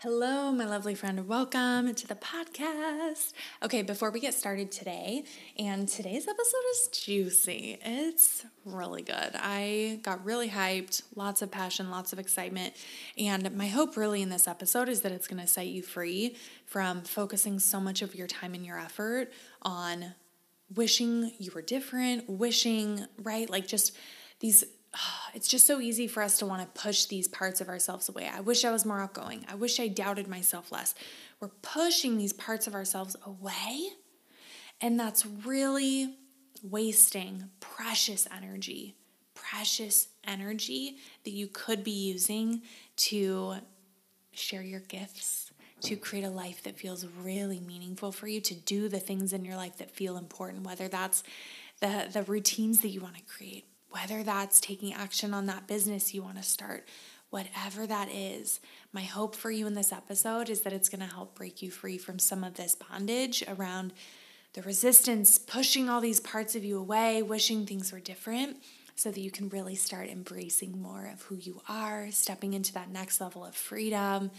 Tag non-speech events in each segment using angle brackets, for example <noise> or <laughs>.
Hello, my lovely friend. Welcome to the podcast. Okay, before we get started today, and today's episode is juicy. It's really good. I got really hyped, lots of passion, lots of excitement. And my hope, really, in this episode is that it's going to set you free from focusing so much of your time and your effort on wishing you were different, wishing, right? Like just these <sighs> it's just so easy for us to want to push these parts of ourselves away. I wish I was more outgoing. I wish I doubted myself less. We're pushing these parts of ourselves away, and that's really wasting precious energy, precious energy that you could be using to share your gifts, to create a life that feels really meaningful for you, to do the things in your life that feel important, whether that's the, the routines that you want to create, whether that's taking action on that business you want to start, whatever that is. My hope for you in this episode is that it's going to help break you free from some of this bondage around the resistance, pushing all these parts of you away, wishing things were different, so that you can really start embracing more of who you are, stepping into that next level of freedom,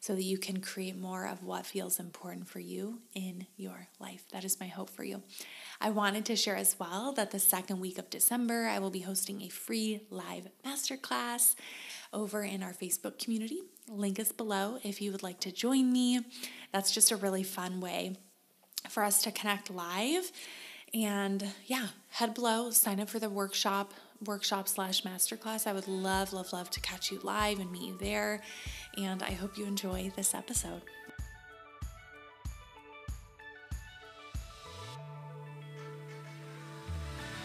so that you can create more of what feels important for you in your life. That is my hope for you. I wanted to share as well that the second week of December, I will be hosting a free live masterclass over in our Facebook community. Link is below if you would like to join me. That's just a really fun way for us to connect live. And yeah, head below, sign up for the workshop, workshop slash masterclass. I would love, love, love to catch you live and meet you there. And I hope you enjoy this episode.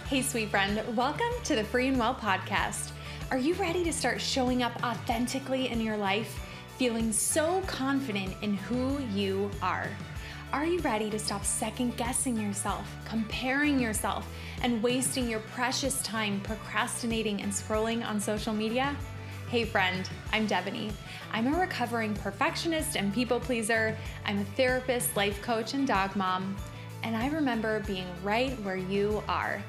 Hey, sweet friend, welcome to the Free and Well podcast. Are you ready to start showing up authentically in your life, feeling so confident in who you are? Are you ready to stop second guessing yourself, comparing yourself, and wasting your precious time procrastinating and scrolling on social media? Hey, friend, I'm Devoney. I'm a recovering perfectionist and people pleaser. I'm a therapist, life coach, and dog mom. And I remember being right where you are.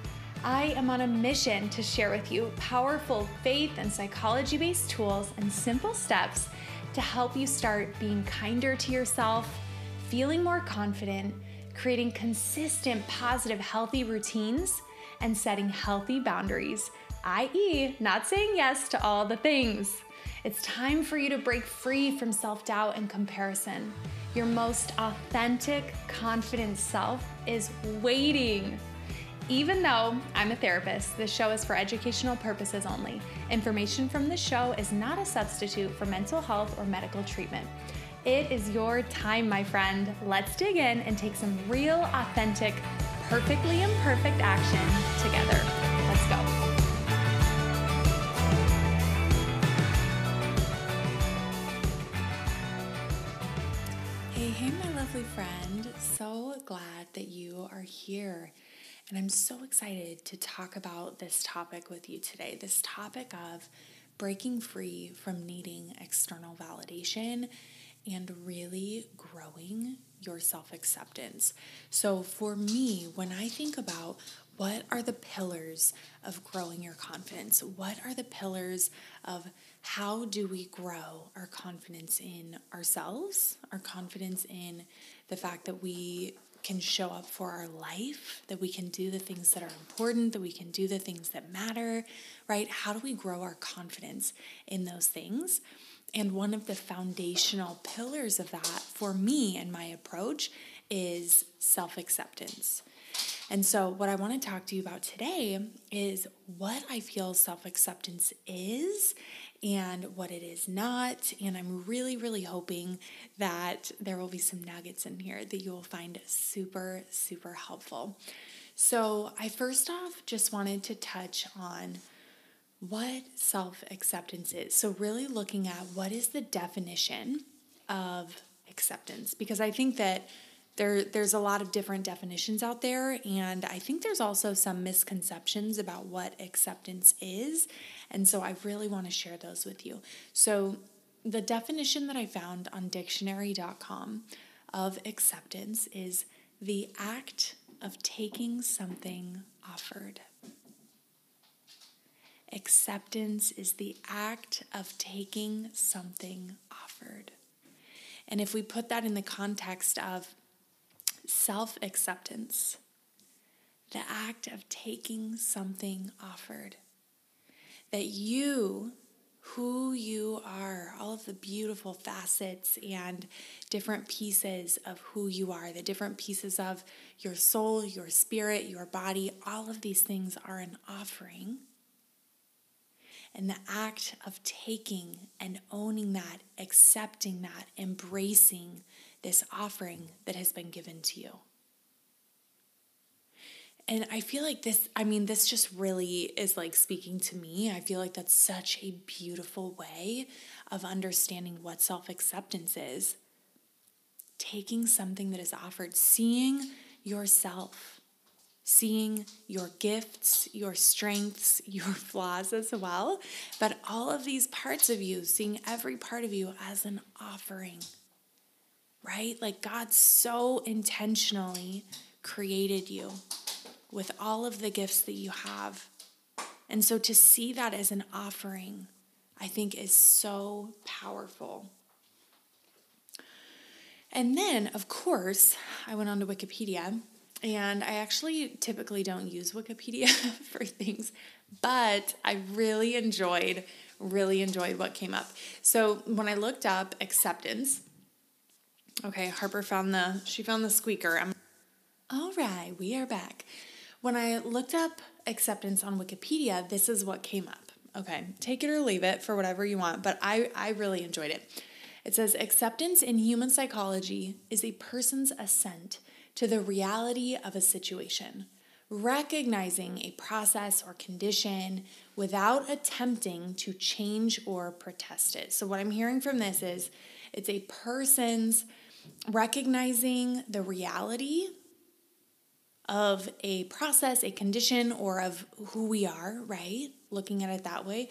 I am on a mission to share with you powerful faith and psychology based tools and simple steps to help you start being kinder to yourself, feeling more confident, creating consistent, positive, healthy routines, and setting healthy boundaries, i.e., not saying yes to all the things. It's time for you to break free from self doubt and comparison. Your most authentic, confident self is waiting. Even though I'm a therapist, this show is for educational purposes only. Information from this show is not a substitute for mental health or medical treatment. It is your time, my friend. Let's dig in and take some real, authentic, perfectly imperfect action together. Let's go. Hey, hey, my lovely friend. So glad that you are here. And I'm so excited to talk about this topic with you today this topic of breaking free from needing external validation and really growing your self acceptance. So, for me, when I think about what are the pillars of growing your confidence, what are the pillars of how do we grow our confidence in ourselves, our confidence in the fact that we can show up for our life, that we can do the things that are important, that we can do the things that matter, right? How do we grow our confidence in those things? And one of the foundational pillars of that for me and my approach is self acceptance. And so, what I want to talk to you about today is what I feel self acceptance is and what it is not. And I'm really, really hoping that there will be some nuggets in here that you will find super, super helpful. So, I first off just wanted to touch on what self acceptance is. So, really looking at what is the definition of acceptance, because I think that there there's a lot of different definitions out there and i think there's also some misconceptions about what acceptance is and so i really want to share those with you. So the definition that i found on dictionary.com of acceptance is the act of taking something offered. Acceptance is the act of taking something offered. And if we put that in the context of self acceptance, the act of taking something offered, that you, who you are, all of the beautiful facets and different pieces of who you are, the different pieces of your soul, your spirit, your body, all of these things are an offering. And the act of taking and owning that, accepting that, embracing this offering that has been given to you. And I feel like this, I mean, this just really is like speaking to me. I feel like that's such a beautiful way of understanding what self acceptance is. Taking something that is offered, seeing yourself, seeing your gifts, your strengths, <laughs> your flaws as well, but all of these parts of you, seeing every part of you as an offering, right? Like God so intentionally created you with all of the gifts that you have. And so to see that as an offering, I think is so powerful. And then, of course, I went on to Wikipedia, and I actually typically don't use Wikipedia <laughs> for things, but I really enjoyed, really enjoyed what came up. So when I looked up acceptance, okay, Harper found the, she found the squeaker. I'm, all right, we are back. When I looked up acceptance on Wikipedia, this is what came up. Okay, take it or leave it for whatever you want, but I, I really enjoyed it. It says acceptance in human psychology is a person's assent to the reality of a situation, recognizing a process or condition without attempting to change or protest it. So, what I'm hearing from this is it's a person's recognizing the reality of a process, a condition, or of who we are, right? Looking at it that way.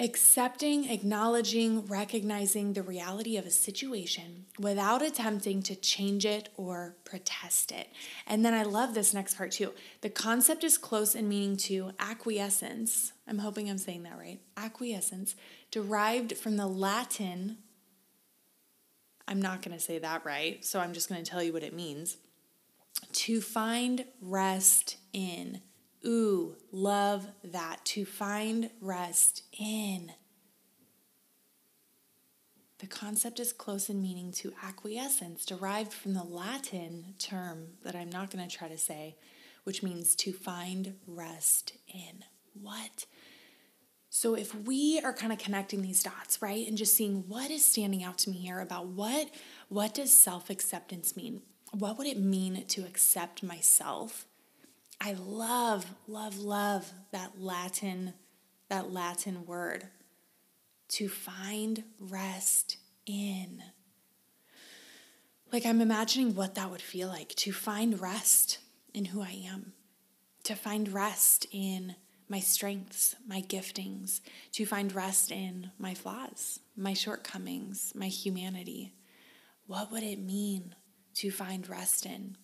Accepting, acknowledging, recognizing the reality of a situation without attempting to change it or protest it. And then I love this next part too. The concept is close in meaning to acquiescence. I'm hoping I'm saying that right. Acquiescence, derived from the Latin. I'm not going to say that right, so I'm just going to tell you what it means to find rest in. Ooh, love that. To find rest in. The concept is close in meaning to acquiescence, derived from the Latin term that I'm not going to try to say, which means to find rest in. What? So if we are kind of connecting these dots, right, and just seeing what is standing out to me here about what what does self-acceptance mean? what would it mean to accept myself? I love, love, love that Latin, that Latin word to find rest in. Like I'm imagining what that would feel like to find rest in who I am, to find rest in my strengths, my giftings, to find rest in my flaws, my shortcomings, my humanity. What would it mean to find rest in?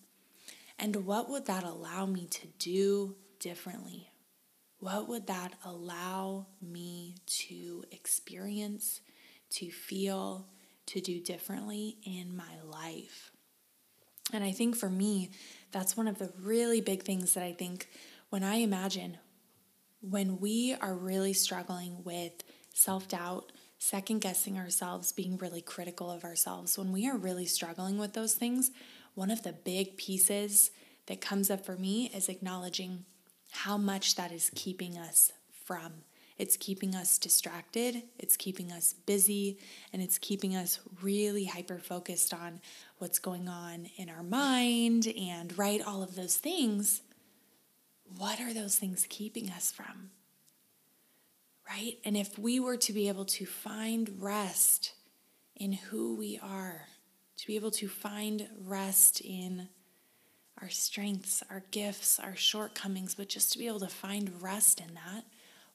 And what would that allow me to do differently? What would that allow me to experience, to feel, to do differently in my life? And I think for me, that's one of the really big things that I think when I imagine when we are really struggling with self doubt, second guessing ourselves, being really critical of ourselves, when we are really struggling with those things, one of the big pieces that comes up for me is acknowledging how much that is keeping us from. It's keeping us distracted, it's keeping us busy, and it's keeping us really hyper focused on what's going on in our mind and right, all of those things. What are those things keeping us from? right? And if we were to be able to find rest in who we are, to be able to find rest in our strengths, our gifts, our shortcomings, but just to be able to find rest in that,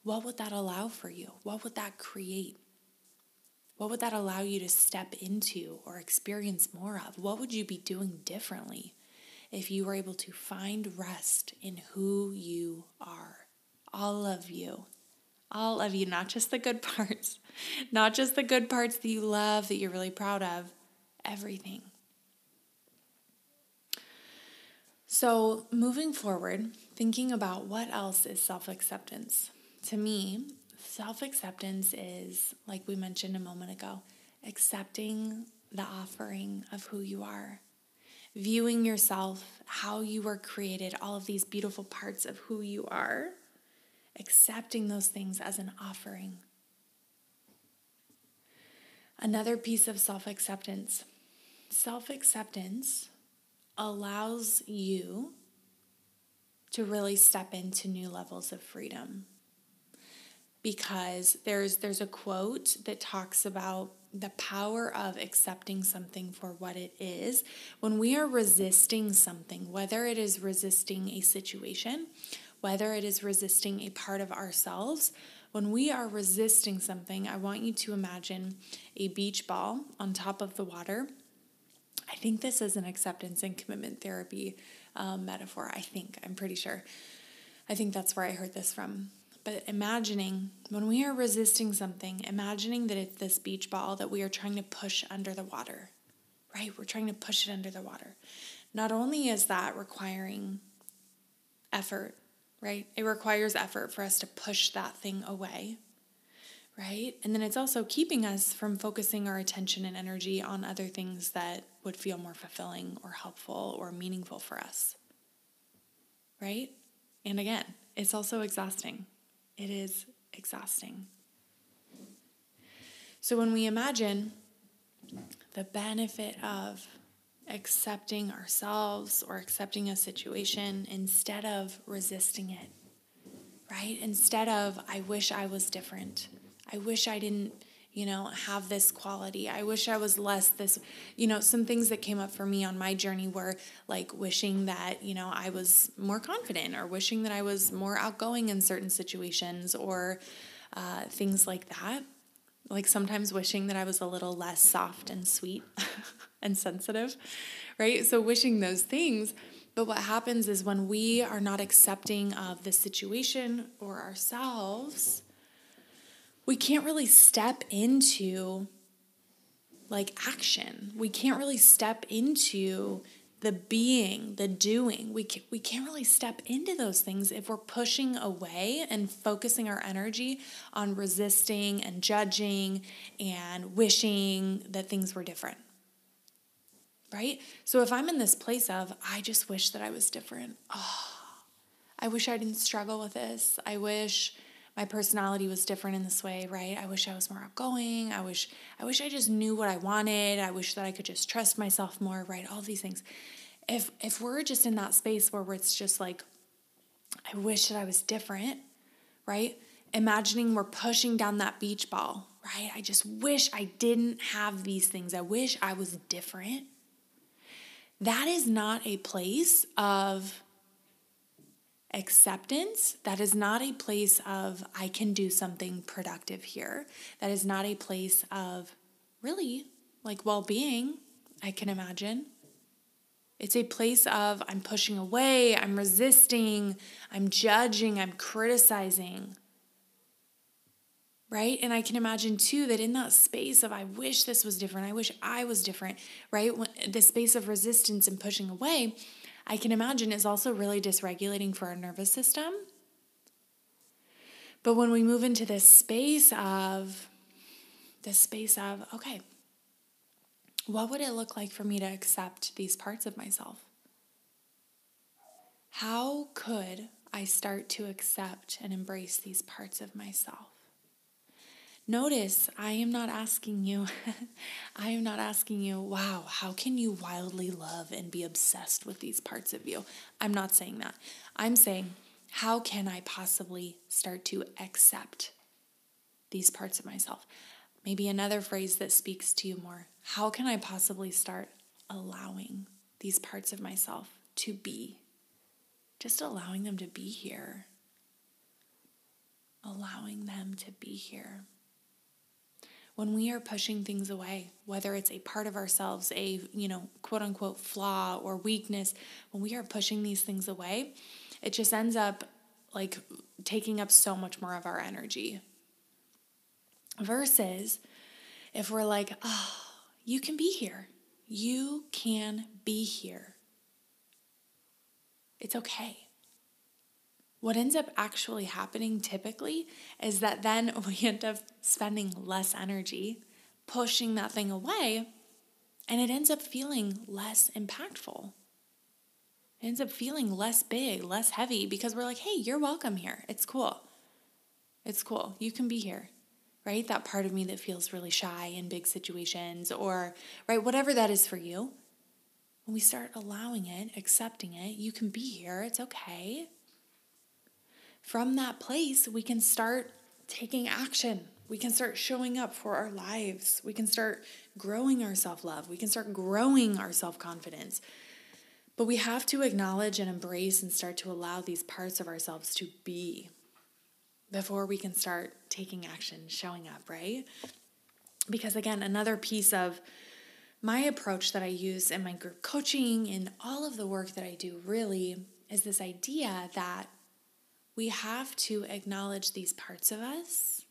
what would that allow for you? What would that create? What would that allow you to step into or experience more of? What would you be doing differently if you were able to find rest in who you are? All of you All of you, not just the good <laughs> parts, not just the good parts that you love, that you're really proud of, everything. So, moving forward, thinking about what else is self acceptance. To me, self acceptance is, like we mentioned a moment ago, accepting the offering of who you are, viewing yourself, how you were created, all of these beautiful parts of who you are, accepting those things as an offering. Another piece of self acceptance self acceptance allows you to really step into new levels of freedom because there's there's a quote that talks about the power of accepting something for what it is when we are resisting something whether it is resisting a situation whether it is resisting a part of ourselves when we are resisting something i want you to imagine a beach ball on top of the water I think this is an acceptance and commitment therapy um, metaphor. I think, I'm pretty sure. I think that's where I heard this from. But imagining when we are resisting something, imagining that it's this beach ball that we are trying to push under the water, right? We're trying to push it under the water. Not only is that requiring effort, right? It requires effort for us to push that thing away right? And then it's also keeping us from focusing our attention and energy on other things that would feel more fulfilling or helpful or meaningful for us, right? And again, it's also exhausting. It is exhausting. So when we imagine the benefit of accepting ourselves or accepting a situation instead of resisting it, right? Instead of, I wish I was different. I wish I didn't, you know, have this quality. I wish I was less this, you know, some things that came up for me on my journey were like wishing that, you know, I was more confident or wishing that I was more outgoing in certain situations or uh, things like that. Like sometimes wishing that I was a little less soft and sweet <laughs> and sensitive, right? So wishing those things. But what happens is when we are not accepting of the situation or ourselves, we can't really step into like action. We can't really step into the being, the doing. We can, we can't really step into those things if we're pushing away and focusing our energy on resisting and judging and wishing that things were different. Right? So if I'm in this place of I just wish that I was different. Oh, I wish I didn't struggle with this. I wish my personality was different in this way, right? I wish I was more outgoing. I wish I wish I just knew what I wanted. I wish that I could just trust myself more, right? All these things. If if we're just in that space where it's just like I wish that I was different, right? Imagining we're pushing down that beach ball, right? I just wish I didn't have these things. I wish I was different. That is not a place of acceptance. That is not a place of, I can do something productive here. That is not a place of really like well being, I can imagine. It's a place of, I'm pushing away, I'm resisting, I'm judging, I'm criticizing. Right? And I can imagine too that in that space of, I wish this was different, I wish I was different, right? When, the space of resistance and pushing away, I can imagine is also really dysregulating for our nervous system. But when we move into this space of, this space of, okay, what would it look like for me to accept these parts of myself? How could I start to accept and embrace these parts of myself? Notice I am not asking you, <laughs> I am not asking you, wow, how can you wildly love and be obsessed with these parts of you? I'm not saying that. I'm saying, how can I possibly start to accept these parts of myself? Maybe another phrase that speaks to you more. How can I possibly start allowing these parts of myself to be? Just allowing them to be here. Allowing them to be here when we are pushing things away, whether it's a part of ourselves, a, you know, quote unquote flaw or weakness, when we are pushing these things away, it just ends up like taking up so much more of our energy. Versus if we're like, oh, you can be here. You can be here. It's okay. What ends up actually happening typically is that then <laughs> we end up spending less energy pushing that thing away, and it ends up feeling less impactful. It ends up feeling less big, less heavy because we're like, hey, you're welcome here. It's cool. It's cool. You can be here, right? That part of me that feels really shy in big situations or, right, whatever that is for you. When we start allowing it, accepting it, you can be here. It's okay. From that place, we can start taking action. We can start showing up for our lives. We can start growing our self love. We can start growing our self confidence. But we have to acknowledge and embrace and start to allow these parts of ourselves to be before we can start taking action, showing up, right? Because again, another piece of my approach that I use in my group coaching and all of the work that I do really is this idea that we have to acknowledge these parts of us.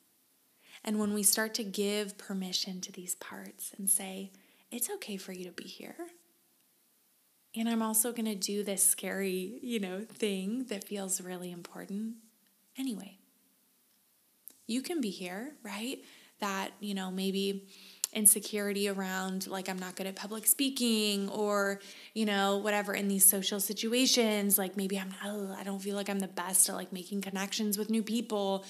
And when we start to give permission to these parts and say, it's okay for you to be here, and I'm also going to do this scary, you know, thing that feels really important anyway. You can be here, right? That, you know, maybe insecurity around like I'm not good at public speaking or, you know, whatever in these social situations, like maybe I'm oh, I don't feel like I'm the best at like making connections with new people,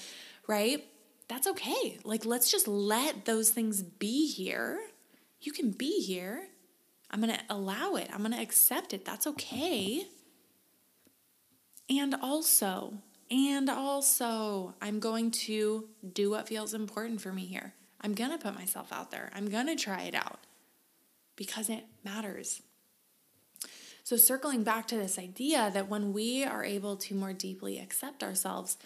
right? That's okay. Like let's just let those things be here. You can be here I'm going to allow it. I'm going to accept it. That's okay. And also, and also, I'm going to do what feels important for me here. I'm going to put myself out there. I'm going to try it out because it matters. So, circling back to this idea that when we are able to more deeply accept ourselves,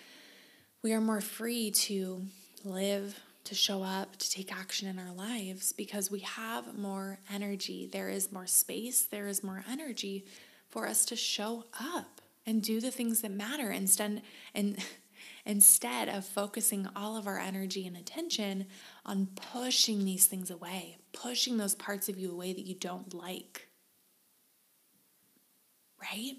we are more free to live to show up, to take action in our lives because we have more energy. There is more space, there is more energy for us to show up and do the things that matter instead and instead of focusing all of our energy and attention on pushing these things away, pushing those parts of you away that you don't like. Right?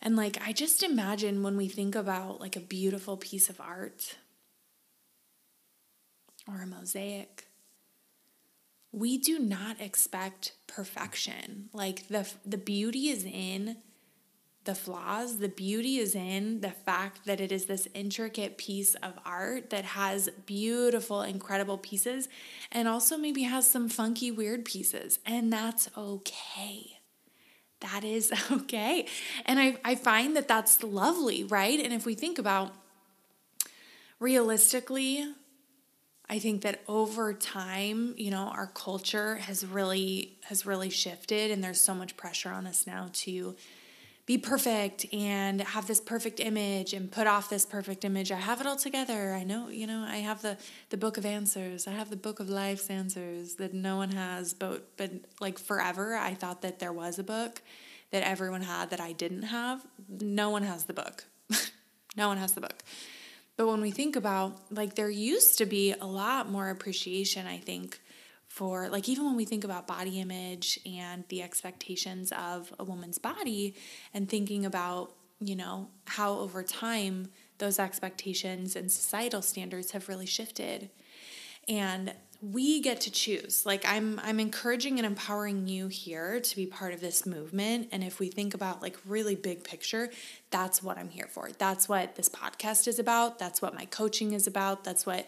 And like I just imagine when we think about like a beautiful piece of art, or a mosaic. We do not expect perfection. Like the the beauty is in the flaws, the beauty is in the fact that it is this intricate piece of art that has beautiful, incredible pieces and also maybe has some funky, weird pieces. And that's okay. That is <laughs> okay. And I, I find that that's lovely, right? And if we think about realistically, I think that over time, you know, our culture has really has really shifted and there's so much pressure on us now to be perfect and have this perfect image and put off this perfect image. I have it all together. I know, you know, I have the the book of answers. I have the book of life's answers that no one has, but but like forever I thought that there was a book that everyone had that I didn't have. No one has the book. <laughs> no one has the book. But when we think about, like, there used to be a lot more appreciation, I think, for, like, even when we think about body image and the expectations of a woman's body and thinking about, you know, how over time those expectations and societal standards have really shifted. And we get to choose. Like i'm i'm encouraging and empowering you here to be part of this movement. And if we think about like really big picture that's what i'm here for. That's what this podcast is about. That's what my coaching is about. That's what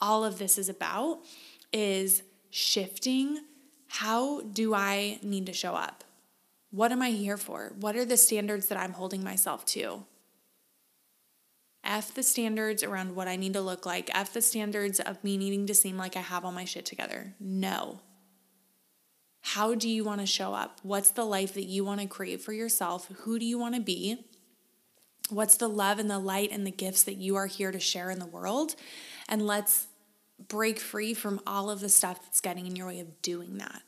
all of this is about is shifting how do i need to show up what am i here for what are the standards that i'm holding myself to F the standards around what I need to look like, F the standards of me needing to seem like I have all my shit together. No. How do you want to show up? What's the life that you want to create for yourself? Who do you want to be? What's the love and the light and the gifts that you are here to share in the world? And let's break free from all of the stuff that's getting in your way of doing that.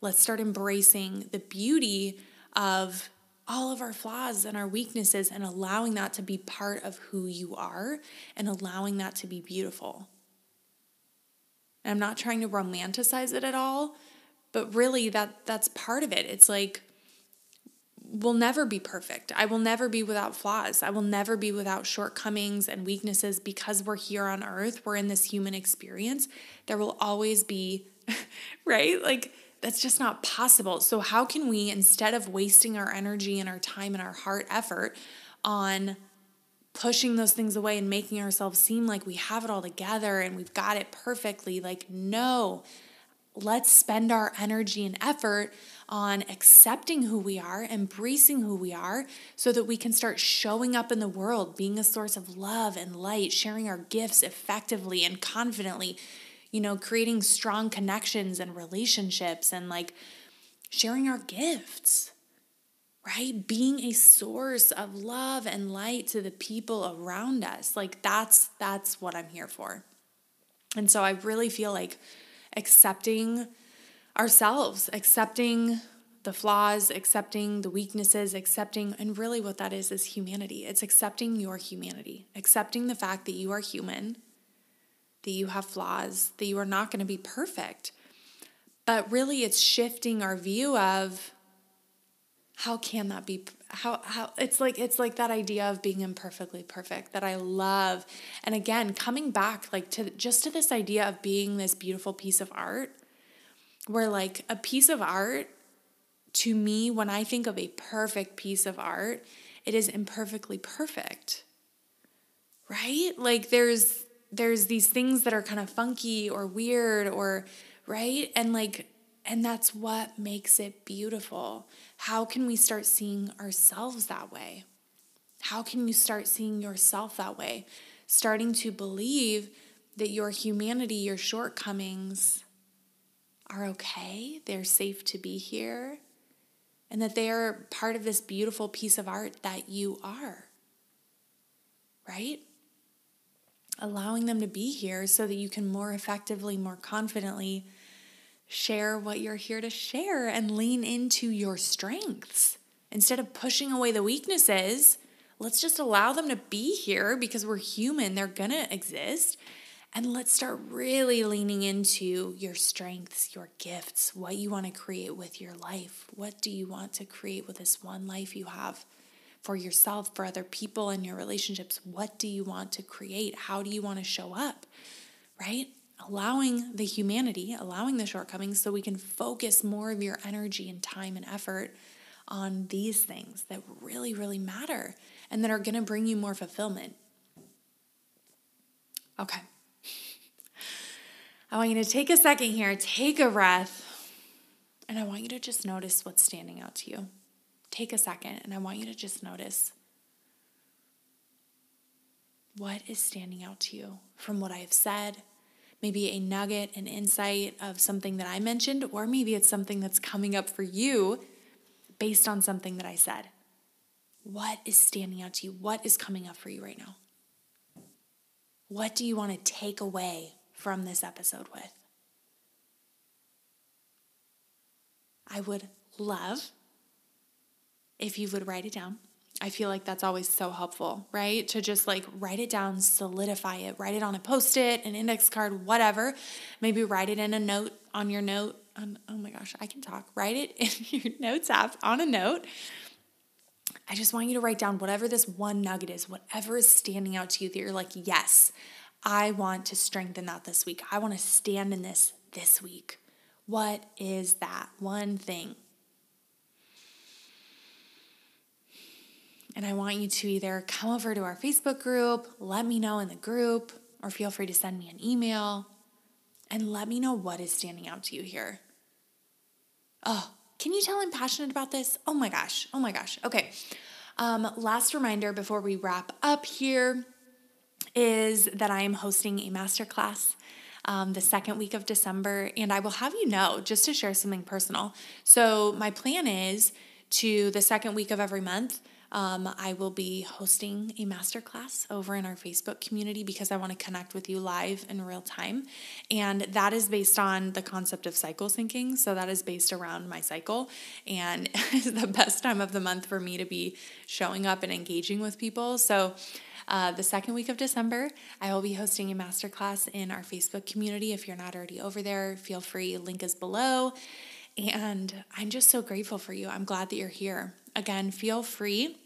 Let's start embracing the beauty of all of our flaws and our weaknesses and allowing that to be part of who you are and allowing that to be beautiful. And I'm not trying to romanticize it at all, but really that that's part of it. It's like will never be perfect. I will never be without flaws. I will never be without shortcomings and weaknesses because we're here on earth. We're in this human experience. There will always be, <laughs> right? Like, that's just not possible. So, how can we, instead of wasting our energy and our time and our heart effort on pushing those things away and making ourselves seem like we have it all together and we've got it perfectly, like, no, let's spend our energy and effort on accepting who we are, embracing who we are, so that we can start showing up in the world, being a source of love and light, sharing our gifts effectively and confidently, you know, creating strong connections and relationships and like sharing our gifts. Right? Being a source of love and light to the people around us. Like that's that's what I'm here for. And so I really feel like accepting ourselves, accepting the flaws, accepting the weaknesses, accepting, and really what that is is humanity. It's accepting your humanity, accepting the fact that you are human, that you have flaws, that you are not going to be perfect. But really, it's shifting our view of how can that be how how it's like it's like that idea of being imperfectly perfect that I love. And again, coming back like to just to this idea of being this beautiful piece of art where like a piece of art to me when I think of a perfect piece of art, it is imperfectly perfect. Right? Like there's there's these things that are kind of funky or weird or right? And like and that's what makes it beautiful. How can we start seeing ourselves that way? How can you start seeing yourself that way? Starting to believe that your humanity, your shortcomings, are okay, they're safe to be here, and that they are part of this beautiful piece of art that you are. Right? Allowing them to be here so that you can more effectively, more confidently share what you're here to share and lean into your strengths. Instead of pushing away the weaknesses, let's just allow them to be here because we're human, they're gonna exist. And let's start really leaning into your strengths, your gifts, what you want to create with your life. What do you want to create with this one life you have for yourself, for other people, in your relationships? What do you want to create? How do you want to show up? Right? Allowing the humanity, allowing the shortcomings so we can focus more of your energy and time and effort on these things that really, really matter and that are going to bring you more fulfillment. Okay. I want you to take a second here, take a breath, and I want you to just notice what's standing out to you. Take a second, and I want you to just notice what is standing out to you from what I have said. Maybe a nugget, an insight of something that I mentioned, or maybe it's something that's coming up for you based on something that I said. What is standing out to you? What is coming up for you right now? What do you want to take away from this episode with. I would love if you would write it down. I feel like that's always so helpful, right? To just like write it down, solidify it, write it on a post it, an index card, whatever. Maybe write it in a note on your note. Oh my gosh, I can talk. Write it in <laughs> your notes app on a note. I just want you to write down whatever this one nugget is, whatever is standing out to you that you're like, yes, I want to strengthen that this week. I want to stand in this this week. What is that one thing? And I want you to either come over to our Facebook group, let me know in the group, or feel free to send me an email and let me know what is standing out to you here. Oh, can you tell I'm passionate about this? Oh my gosh. Oh my gosh. Okay. Um, last reminder before we wrap up here is that I am hosting a masterclass um, the second week of December, and I will have you know just to share something personal. So, my plan is to the second week of every month, um, I will be hosting a masterclass over in our Facebook community because I want to connect with you live in real time. And that is based on the concept of cycle syncing. So that is based around my cycle. And it's <laughs> the best time of the month for me to be showing up and engaging with people. So uh, the second week of December, I will be hosting a masterclass in our Facebook community. If you're not already over there, feel free, link is below. And I'm just so grateful for you. I'm glad that you're here. Again, feel free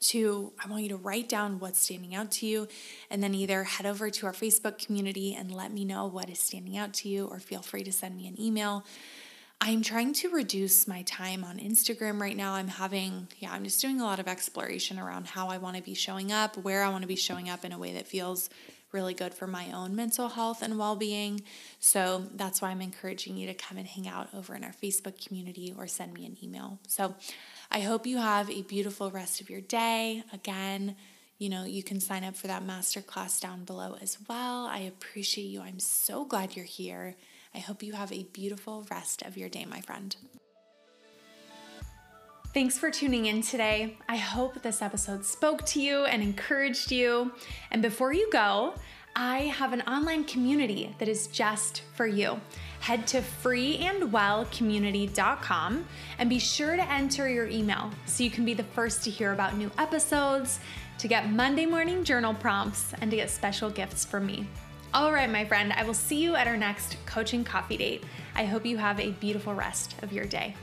to I want you to write down what's standing out to you and then either head over to our Facebook community and let me know what is standing out to you or feel free to send me an email. I'm trying to reduce my time on Instagram right now. I'm having, yeah, I'm just doing a lot of exploration around how I want to be showing up, where I want to be showing up in a way that feels really good for my own mental health and well being. So that's why I'm encouraging you to come and hang out over in our Facebook community or send me an email. So I hope you have a beautiful rest of your day. Again, you know, you can sign up for that masterclass down below as well. I appreciate you. I'm so glad you're here. I hope you have a beautiful rest of your day, my friend. Thanks for tuning in today. I hope this episode spoke to you and encouraged you. And before you go, I have an online community that is just for you. Head to freeandwellcommunity.com and be sure to enter your email so you can be the first to hear about new episodes, to get Monday morning journal prompts, and to get special gifts from me. All right, my friend, I will see you at our next coaching coffee date. I hope you have a beautiful rest of your day.